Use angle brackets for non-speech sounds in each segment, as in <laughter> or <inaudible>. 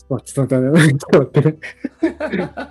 ちょっと待って、ちょっと待って。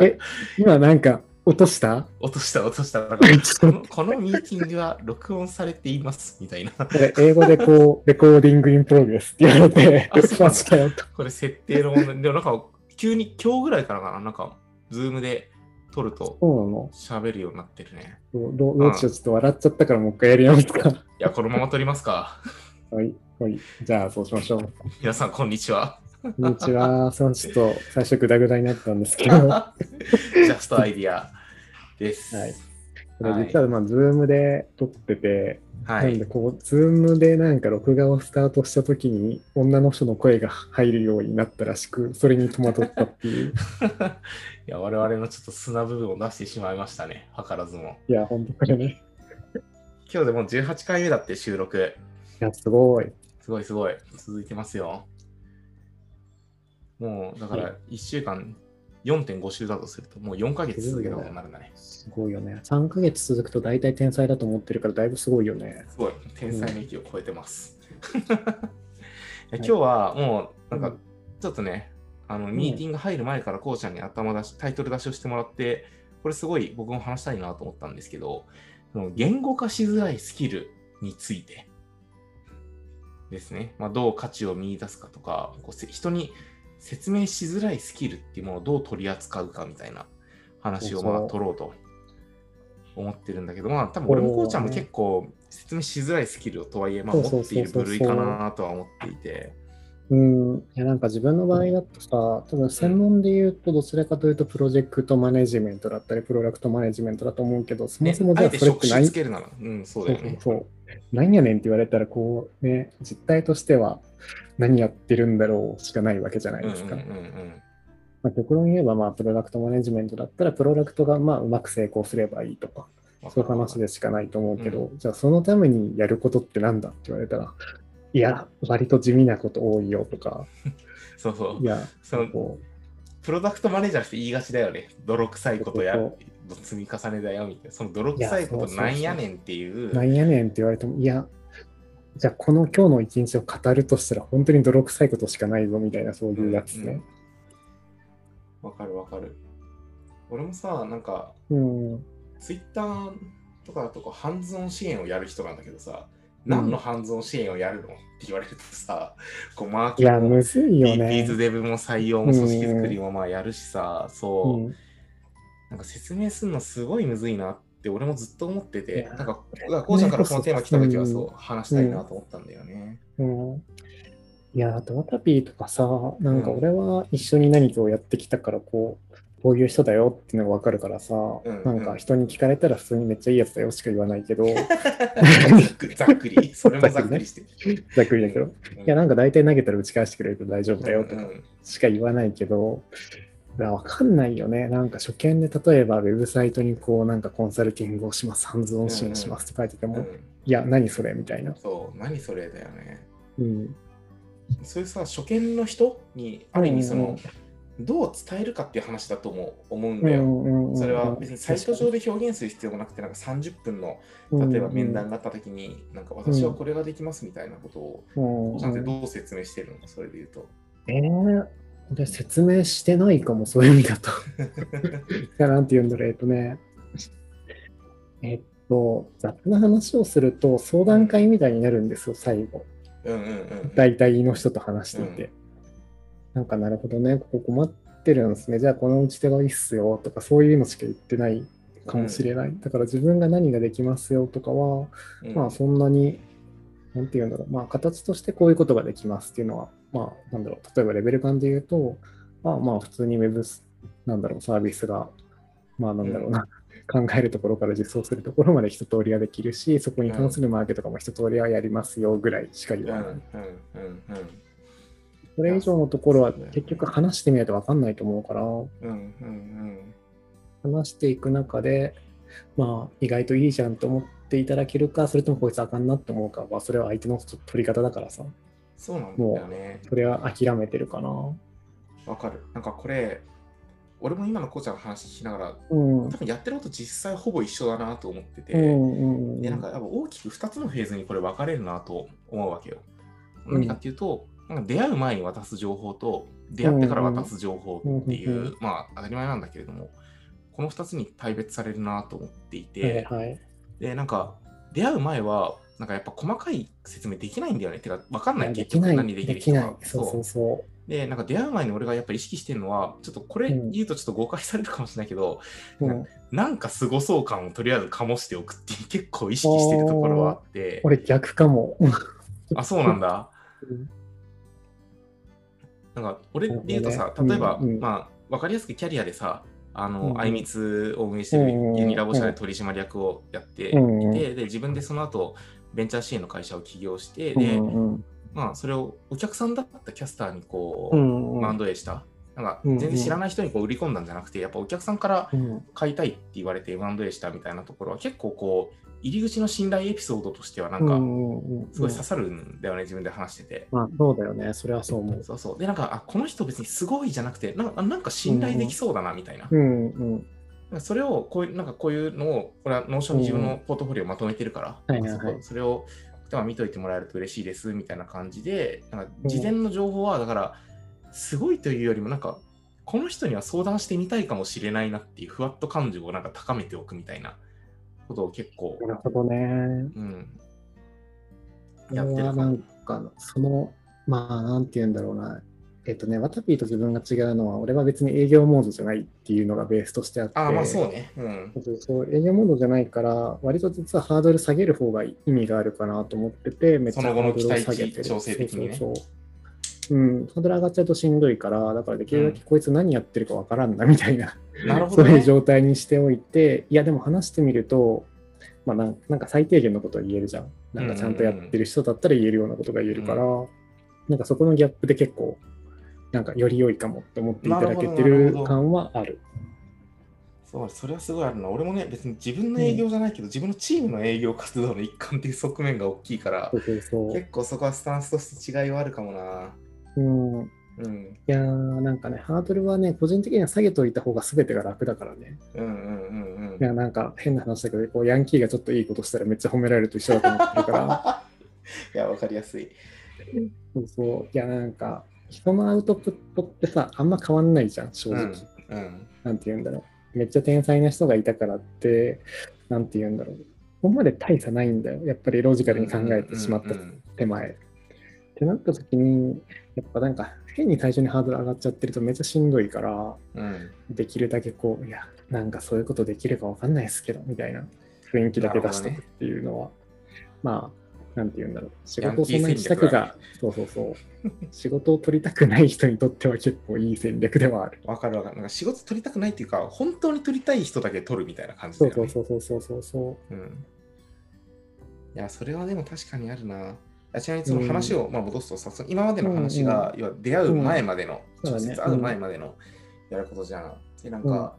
<laughs> え、今なんか落とした？落とした、落とした。<laughs> このこのミーティングは録音されていますみたいな。英語でこう、 Recording in progress って言われて、<laughs> あそうマジかよと。これ設定の問題。でもなんか、急に今日ぐらいからかな、なんか、ズームで撮るとそうなの喋るようになってるね。どうどうどうしようちょっと笑っちゃったからもう一回やり直すか。いや、このまま撮りますか。はい、はい。じゃあそうしましょう。皆さん、こんにちは。こんにちは。そのちょっと最初グダグダになったんですけど、ジこャストアイディアです。はいれ実はまあ、ズームで撮ってて、はいなんで。こう、ズームでなんか録画をスタートした時に女の人の声が入るようになったらしく、それに戸惑ったっていう。<laughs> いや、我々のちょっと素な部分を出してしまいましたね。図らずも。いや、ほんとこれね。今日でもう18回目だって収録。いや、すごい。すごいすごい。続いてますよ。もう、だから1週間4.5週だとすると、もう4ヶ月続けたことになるんだね。すごいよね。3ヶ月続くと大体天才だと思ってるからだいぶすごいよね。すごい。天才の域を超えてます。<laughs> いや今日はもう、なんか、ちょっとね、あの、ミーティング入る前からこうちゃんに頭出し、タイトル出しをしてもらって、これすごい僕も話したいなと思ったんですけど、その言語化しづらいスキルについてですね。まあ、どう価値を見出すかとか、こうせ人に説明しづらいスキルっていうものをどう取り扱うかみたいな話をまあそうそう取ろうと思ってるんだけど、まあ多分俺もこうちゃんも結構説明しづらいスキルとはいえ、まあそうそう持っている部類かなとは思っていて、うん。いや、なんか自分の場合だとさ、多分専門で言うとどちらかというとプロジェクトマネジメントだったり、プロダクトマネジメントだと思うけど、そもねそも、じゃあそれって何種つけるなら、うん、そうだよね。そうそう何やねんって言われたら、こうね、実態としては何やってるんだろうしかないわけじゃないですか。うんうんうんうんまあ、極論言えば、まあ、プロダクトマネジメントだったら、プロダクトがまあうまく成功すればいいとか、そういう話でしかないと思うけど、じゃあそのためにやることってなんだって言われたら、いや、割と地味なこと多いよとか、<laughs> そうそうい。や、そのこプロダクトマネージャーって言いがちだよね。泥臭いことや積み重ねだよみたいな。その泥臭いことなんやねんっていうう、。なんやねんって言われても、いや、じゃあこの今日の一日を語るとしたら、本当に泥臭いことしかないぞみたいな、そういうやつね。わかるわかる。俺もさ、なんか、うん。ツイッターとかだとこうハンズオン支援をやる人なんだけどさ、何のハンズオン支援をやるのって言われるとさ、<laughs> こうマーケットもむずいよビねーズ。デブも採用も組織作りもまあやるしさ、そう、うんなんか説明するのすごいむずいなって俺もずっと思っていて、やなんか、こうちゃんからこのテーマ来た時はうんそう話したいなと思ったんだよね。うんいや、ドータピーとかさ、なんか俺は一緒に何かをやってきたから、こう、こういう人だよっていうのがわかるからさ、んなんか人に聞かれたら普通にめっちゃいいやつだよしか言わないけど、<laughs> ざっくり、ざっくり、それもざっくりしてる。ざっくりだけど、いや、なんか大体投げたら打ち返してくれると大丈夫だよとかうんうんしか言わないけど、いやわかんないよね。なんか初見で例えばウェブサイトにこうなんかコンサルティングをします、ハンズオン支援しますって書いてても、うんいや、何それみたいな。そう、何それだよね。うん。そういうさ、初見の人に、ある意味その、どう伝えるかっていう話だとも思うんだよ。うんそれは別にサイト上で表現する必要もなくて、なんか30分の例えば面談があった時に、なんか私はこれができますみたいなことを、うん、ちゃんとどう説明してるのそれで言うと。えー、俺説明してないかも、そういう意味だと。いやなんて言うんだろう、えっとね、えっと、雑な話をすると相談会みたいになるんですよ、最後。うんうんうん。大体の人と話していて。なんか、なるほどね、ここ困ってるんですね。じゃあ、この打ち手がいいっすよとか、そういうのしか言ってないかもしれない。だから、自分が何ができますよとかは、うんまあ、そんなに、なんて言うんだろう、まあ、形としてこういうことができますっていうのは、まあ、なんだろう、例えばレベル感で言うと、まあ、まあ、普通に Web ス、なんだろう、サービスが、まあ、なんだろうな、考えるところから実装するところまで一通りはできるし、そこに関するマーケとかも一通りはやりますよぐらいしか言うんうんわない。うんうん。それ以上のところは結局話してみないと分かんないと思うから、うんうん話していく中で、まあ、意外といいじゃんと思っていただけるか、それともこいつあかんなって思うかは、それは相手の取り方だからさ、そうなんだよね。それは諦めてるかな。わかる。なんかこれ、俺も今のこうちゃんの話聞きながら、うん。多分やってること実際ほぼ一緒だなと思ってて、うんうんでなんかやっぱ大きく2つのフェーズにこれ分かれるなと思うわけよ。うん何かっていうと、なんか出会う前に渡す情報と、出会ってから渡す情報っていう、うんうんまあ当たり前なんだけれども、この2つに大別されるなと思っていて、はいはい。で、なんか出会う前は、なんかやっぱ細かい説明できないんだよね。てか、分かんないで結局きない、何できでる人か。。きないそうそうそで、なんか出会う前に俺がやっぱり意識してるのは、ちょっとこれうん言うとちょっと誤解されるかもしれないけど、う。ううんなんか凄そう感をとりあえず醸しておくっていう結構意識してるところはあって、俺逆かも。<laughs> あ、そうなんだ。うんなんか俺で言うとさ、例えば、うんうんまあ、わかりやすくキャリアでさ、あの、んあいみつを運営してるユニラボ社で取締役をやっていて、で、自分でその後、ベンチャー支援の会社を起業して、うで、まあ、それをお客さんだったキャスターにこう、マウンドへした。なんか、全然知らない人にこう売り込んだんじゃなくて、やっぱお客さんからうん。買いたいって言われて M&A したみたいなところは結構こう入り口の信頼エピソードとしてはなんかすごい刺さるんだよね、自分で話してて。まあそうだよね。それはそう思う。そうそう。で、なんか、あこの人別にすごいじゃなくて、なんかなんか信頼できそうだなみたいな。うんそれをこういう、なんかこういうのを、これは Notion に自分のポートフォリオをまとめてるから、はいはいはいそこそれをまあ見といてもらえると嬉しいですみたいな感じで、なんか事前の情報は、だから、すごいというよりも、なんか、この人には相談してみたいかもしれないなっていうふわっと感情をなんか高めておくみたいなことを結構、なるほどね。うん、やってるなんか、その、まあ、なんて言うんだろうな。えっとね、ワタピーと自分が違うのは、俺は別に営業モードじゃないっていうのがベースとしてあって。ああ、まあそうね。うん。そう営業モードじゃないから、割と実はハードル下げる方が意味があるかなと思ってて、めっちゃハードルを下げてる。調整的にねそうそうそううん、ハードル上がっちゃうとしんどいから、だからできるだけこいつ何やってるかわからんなみたいな、なるほど、そういうね。状態にしておいて、いや、でも話してみると、まあなん、なんか最低限のことは言えるじゃん。なんかちゃんとやってる人だったら言えるようなことが言えるから、なんかそこのギャップで結構、なんかより良いかもって思っていただけてなる感はある。そう、それはすごいあるな。俺もね、別に自分の営業じゃないけど、自分のチームの営業活動の一環っていう側面が大きいからそ、うそうそう。結構そこはスタンスとして違いはあるかもな。うん、うん。いやーなんかね、ハードルはね、個人的には下げといた方が全てが楽だからね。うんうんうんうんい。や、なんか変な話だけど、こうヤンキーがちょっといいことしたらめっちゃ褒められると一緒だと思ってるから。<laughs> いや、わかりやすい。そうそう。いや、なんか、人のアウトプットってさ、あんま変わんないじゃん、正直。うん。うん。なんて言うんだろう。めっちゃ天才な人がいたからって、なんて言うんだろう。ここまで大差ないんだよ。やっぱりロジカルに考えてしまったうんうん手前。ってなった時に、やっぱなんか変に最初にハードル上がっちゃってるとめっちゃしんどいから、うん。できるだけこう、いや、なんかそういうことできるかわかんないですけど、みたいな雰囲気だけ出しとくっていうのは、まあ、なんて言うんだろう。仕事をそんなにしたくが、そうそうそう。<laughs> 仕事を取りたくない人にとっては結構いい戦略ではある。わかるわかる。なんか仕事取りたくないっていうか、本当に取りたい人だけ取るみたいな感じだよね。そうそうそうそうそうそう。うん。いや、それはでも確かにあるな。あちなみにその話をまあ戻すとさ、その今までの話が、要は出会う前までの、うん直接会う前までのやることじゃん。で、なんか、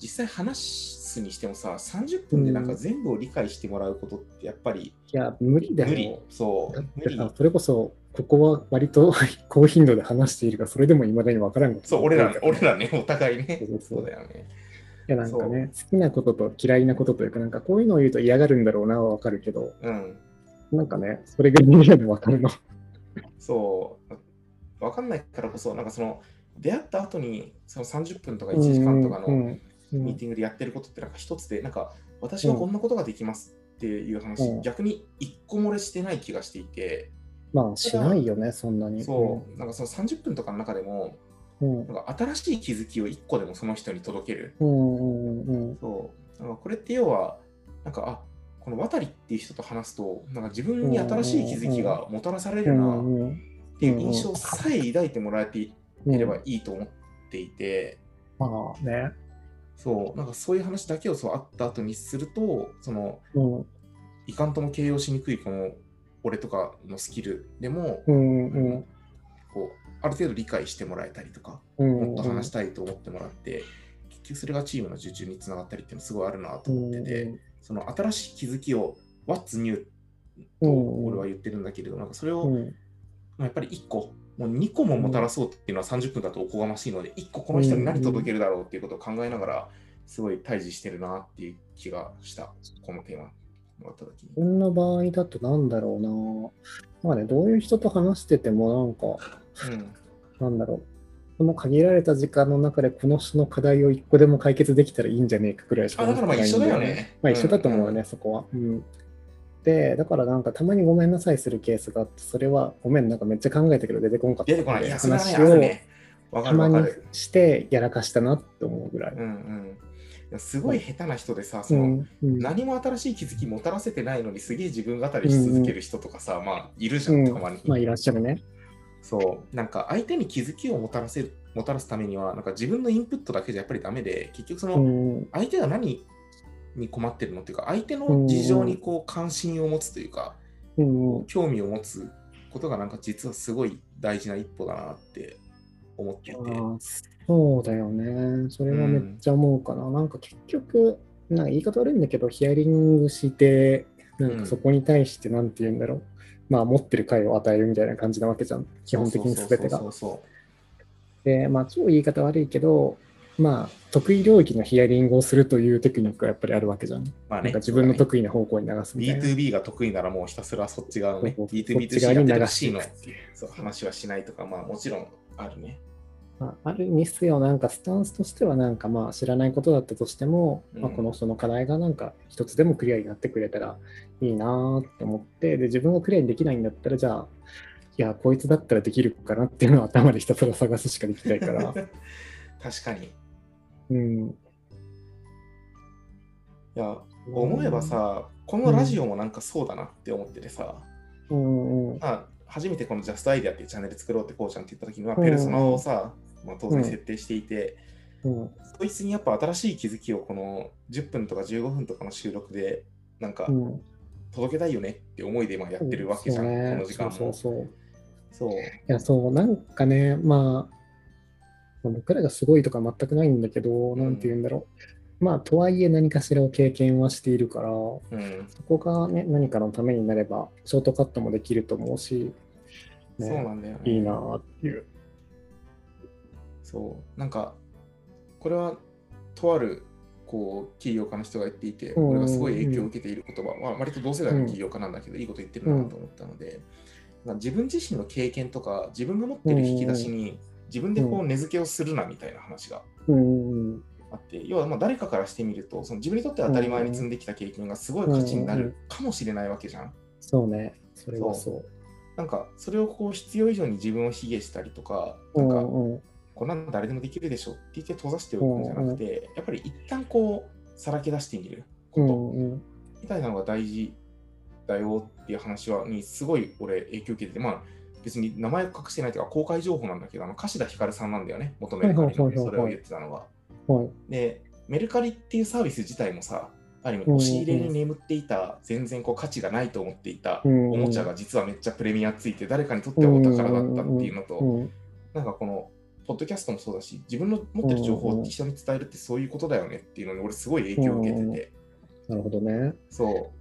実際話すにしてもさ、30分でなんか全部を理解してもらうことってやっぱりいや、無理だよ。無理。そだう。無理。それこそ、ここは割と <laughs> 高頻度で話しているが、それでも未だに分からんそう、俺ら多い、から俺らね、お互いねそうだよね。いや、なんかね、好きなことと嫌いなことというか、なんかこういうのを言うと嫌がるんだろうなは分かるけど、うん。なんかね、それがリアルで分かるの？そう。わかんないからこそ、なんかその、出会った後に、その30分とか1時間とかのミーティングでやってることって、なんか一つで、なんか、私はこんなことができますっていう話、うん逆に一個漏れしてない気がしていて、まあ、しないよね、そんなに。そう、なんかその30分とかの中でも、うん。なんか新しい気づきを1個でもその人に届ける。うんうんうんそう。なんかこれって要は、なんか、あこの渡りっていう人と話すと、なんか自分に新しい気づきがもたらされうるなっ。ていう印象さえ抱いてもらえていうんればいいと思っていて、まあね。そう、なんかそういう話だけをそう会った後にすると、その、うん。いかんとも形容しにくいこの俺とかのスキルでも、こうある程度理解してもらえたりとか、うん。もっと話したいと思ってもらって、結局それがチームの受注につながったりっていうのすごいあるなと思ってて、その新しい気づきを What's new と俺は言ってるんだけれど、なんかそれを、やっぱり1個、もう2個ももたらそうっていうのは30分だとおこがましいので、1個この人に何届けるだろうっていうことを考えながら、すごい対峙してるなっていう気がした、このテーマ。もらった時に。自分の場合だとなんだろうな。まあね、どういう人と話しててもなんか、うん。なんだろう。この限られた時間の中でこの種の課題を一個でも解決できたらいいんじゃねえかくらいしかあだからまあ思ってないん一緒だよねまあ一緒だと思うよね、うんそこは。うん。で、だからなんかたまにごめんなさいするケースがあって、それはごめん、なんかめっちゃ考えたけど出てこんかった出て話をたまに。してやらかしたなって思うぐらい。うんうん。すごい下手な人でさ、その、うんうん何も新しい気づきもたらせてないのにすげえ自分語りし続ける人とかさ、まあいるじゃん、たまに。まあいらっしゃるね。そう、なんか相手に気づきをもたらせる、もたらすためには、なんか自分のインプットだけじゃやっぱりダメで、結局その、うん相手が何に困ってるのっていうか、相手の事情にこう関心を持つというか、うんうん興味を持つことがなんか実はすごい大事な一歩だなって思ってて。あーそうだよね。それはめっちゃ思うかな。なんか結局、なんか言い方悪いんだけど、ヒアリングして、なんかそこに対して、なんて言うんだろう。まあ、持ってる回を与えるみたいな感じなわけじゃん。基本的に全てがそう。そうそうで、まあ、超言い方悪いけど、まあ、得意領域のヒアリングをするというテクニックがやっぱりあるわけじゃん。まあね、なんか自分の得意な方向に流すみたいな。B2B が得意ならもうひたすらそっち側のね、そうそう B2B とそっち側に流しの話はしないとか、まあもちろんあるね。まあ、あるにせよ、なんかスタンスとしては、なんかまあ知らないことだったとしても、まあ、うんこの人の課題がなんか一つでもクリアになってくれたらいいなーって思って、で、自分がクリアにできないんだったら、じゃあ、いや、こいつだったらできるかなっていうのを頭でひたすら探すしかできないから。<laughs> 確かに。いうん。や、思えばさ、このラジオもなんかそうだなって思っててさ、うんうん。まあ、初めてこの Just Idea っていうチャンネル作ろうってこうちゃんって言った時には、うんペルソナをさ、まあ、当然設定していて、うんそいつにやっぱ新しい気づきをこの10分とか15分とかの収録でなんかうん。届けたいよねって思いで今やってるわけじゃん、そうねこの時間も。そうそうそう。そういや、そう、なんかね、まあ、僕らがすごいとか全くないんだけど、なんて言うんだろう。まあ、とはいえ何かしらを経験はしているから、うん、そこがね、何かのためになれば、ショートカットもできると思うし、ねそうなんだよね。いいなーっていう。そう、なんか、これはとあるこう起業家の人が言っていて、うん。俺がすごい影響を受けている言葉、まあ、割と同世代の起業家なんだけど、いいこと言ってるなと思ったので、まあ自分自身の経験とか、自分が持ってる引き出しに、自分でこう根付けをするなみたいな話がうんうんあって、要はまあ誰かからしてみると、その自分にとって当たり前に積んできた経験がすごい価値になるかもしれないわけじゃん。そうね、それはそう。なんか、それをこう必要以上に自分を卑下したりとか、うなんか、んうんこんなの誰でもできるでしょって言って閉ざしておくんじゃなくて、やっぱり一旦こう、さらけ出してみるうこと。んうん。みたいなのが大事だよっていう話は、にすごい俺影響を受けてて、まあ別に名前を隠してないというか公開情報なんだけど、あの柏田ひかるさんなんだよね、元メルカリのはいはいはいはいそれを言ってたのは。はい。で、メルカリっていうサービス自体もさ、ある意味うんうん。押し入れに眠っていた、全然こう価値がないと思っていたうんうん。おもちゃが実はめっちゃプレミアついて、誰かにとってはお宝だったっていうのと、うん。なんかこの、ポッドキャストもそうだし、自分の持ってる情報を人に伝えるってそういうことだよねっていうのに、俺すごい影響を受けてて、なるほどね。そ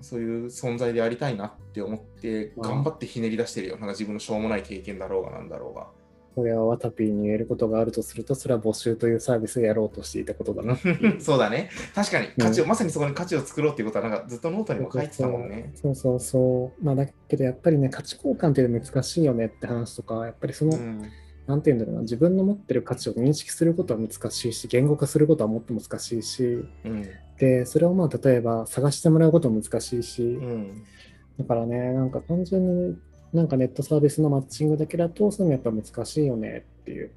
う、そういう存在でありたいなって思って、まあ頑張ってひねり出してるよ。なんか自分のしょうもない経験だろうがなんだろうが。これはワタピーに言えることがあるとすると、それは募集というサービスをやろうとしていたことだな。<laughs> そうだね。確かに価値を、まさにそこに価値を作ろうっていうことは、なんかずっとノートにも書いてたもんね。そうそうそう。まあだけどやっぱりね、価値交換っていうの難しいよねって話とか、やっぱりその、うんなんていうんだろうな、自分の持ってる価値を認識することは難しいし、言語化することはもっと難しいし、うんで、それをまあ例えば探してもらうことも難しいし、うんだからね、なんか単純になんかネットサービスのマッチングだけだと、そういうのやっぱ難しいよねっていう。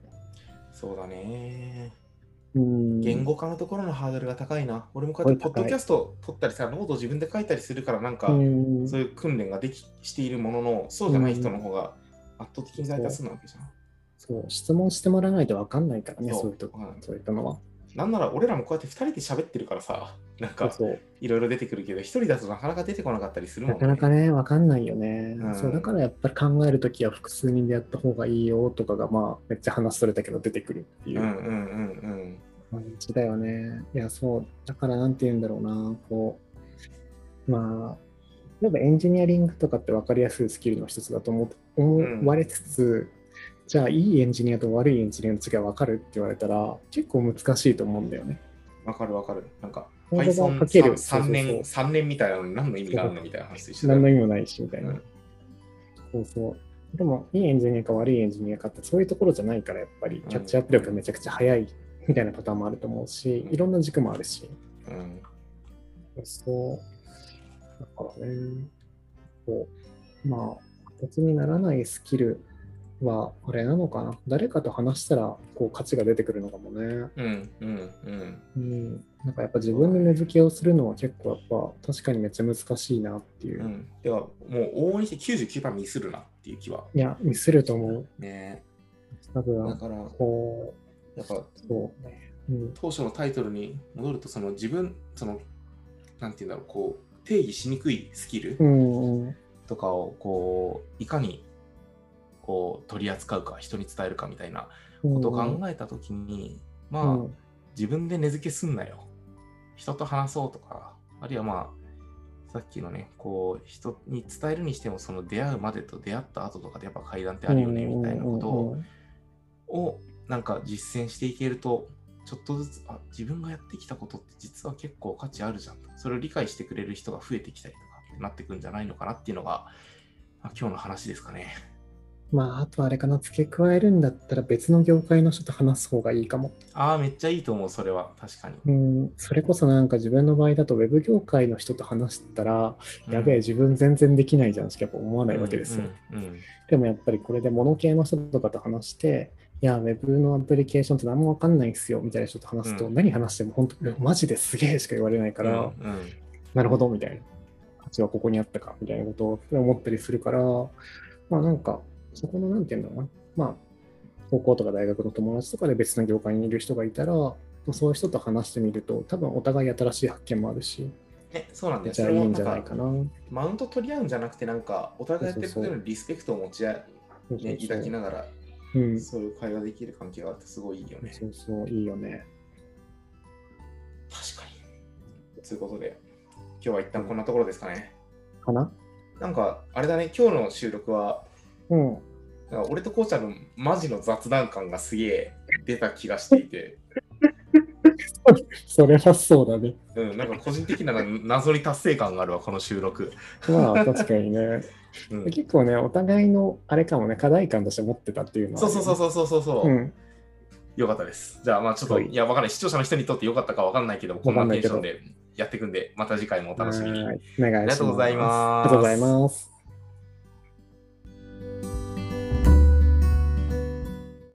そうだね。うん。言語化のところのハードルが高いな。俺もこうやってポッドキャスト録ったりさ、ノートを自分で書いたりするから、なんか、うんそういう訓練ができしているものの、そうじゃない人の方が圧倒的に大多数なわけじゃん。そう、質問してもらわないと分かんないからね、そうそういうとこうんそういったのは。なんなら俺らもこうやって2人で喋ってるからさ、なんか。いろいろ出てくるけど、1人だとなかなか出てこなかったりするもんなかなかね、分かんないよね。うんそうだからやっぱり考えるときは複数人でやった方がいいよとかが、まあ、めっちゃ話それたけど出てくるっていううんうんうん感じだよね。いや、そう。だからなんて言うんだろうな、こう、まあ、例えばエンジニアリングとかって分かりやすいスキルの一つだと思思われつつ、じゃあいいエンジニアと悪いエンジニアの違い分かるって言われたら結構難しいと思うんだよね。うん。わかるわかる。なんか、Python 書ける。3年、そうそう三年みたいなのに何の意味があるのみたいな話と一そう何の意味もないし、みたいな。うんそうそう。でも、いいエンジニアか悪いエンジニアかって、そういうところじゃないから、やっぱり、キャッチアップ力がめちゃくちゃ速いみたいなパターンもあると思うし、いろんな軸もあるし。うん。そう。だからね、こう、まあ、形にならないスキルは、あれなのかな？誰かと話したら、こう、価値が出てくるのかもね。うん。うん。うん。うん。なんかやっぱ自分で根付けをするのは結構やっぱ、確かにめっちゃ難しいなっていうう。ん。では、もう往々にして99%ミスるなっていう気は。いや、ミスると思う。ね多分、だから、こやっぱ、う、そうね。うん。当初のタイトルに戻ると、その自分、その、なんていうんだろう、こう、定義しにくいスキル。とかを、こう、いかに、こう、取り扱うか、人に伝えるかみたいなことを考えたときに、まあ、うん自分で根付けすんなよ。人と話そうとか、あるいはまあ、さっきのね、こう、人に伝えるにしても、その出会うまでと出会った後とかでやっぱ階段ってあるよね、みたいなことを、をなんか実践していけると、ちょっとずつ、あ、自分がやってきたことって実は結構価値あるじゃんと。それを理解してくれる人が増えてきたりとかってなってくんじゃないのかなっていうのが、まあ、今日の話ですかね。まあ、あとあれかな、付け加えるんだったら別の業界の人と話す方がいいかも。ああ、めっちゃいいと思う、それは。確かに。うん、それこそなんか自分の場合だと、ウェブ業界の人と話したら、やべえ、え自分全然できないじゃんしかやっぱ思わないわけですよ。うんうんうんでもやっぱりこれで物系の人とかと話して、いや、ウェブのアプリケーションって何もわかんないんすよみたいな人と話すと、うん何話しても本当、マジですげえしか言われないから、うんうんなるほどみたいな。価値はここにあったかみたいなことを思ったりするから、まあなんか、そこのなんていうんだろうな。まあ、高校とか大学の友達とかで別の業界にいる人がいたら、そういう人と話してみると、多分お互い新しい発見もあるし、ね、そうなんだよ。めっちゃいいんじゃないかな。マウント取り合うんじゃなくて、なんか、お互いやってることへのリスペクトを持ち合い、ね、抱きながら、うん。そういう会話できる関係があって、すごいいいよね。そうそう、いいよね。確かに。ということで、今日は一旦こんなところですかね。かな？なんか、あれだね、今日の収録は、うん。か俺とこうちゃんのマジの雑談感がすげえ出た気がしていて、<laughs> それはそうだね。うん、なんか個人的な謎に達成感があるわ、この収録。まあ、確かにね。うん、結構ね、お互いの、あれかもね、課題感として持ってたっていうのは、そうそうそうそうそうそうそう。うん。よかったです。じゃあ、まあちょっと、はいいや、わかんない。視聴者の人にとってよかったかわかんないけど、こんなテンションでやっていくんで、また次回もお楽しみに。はいお願いします。ありがとうございますありがとうございます。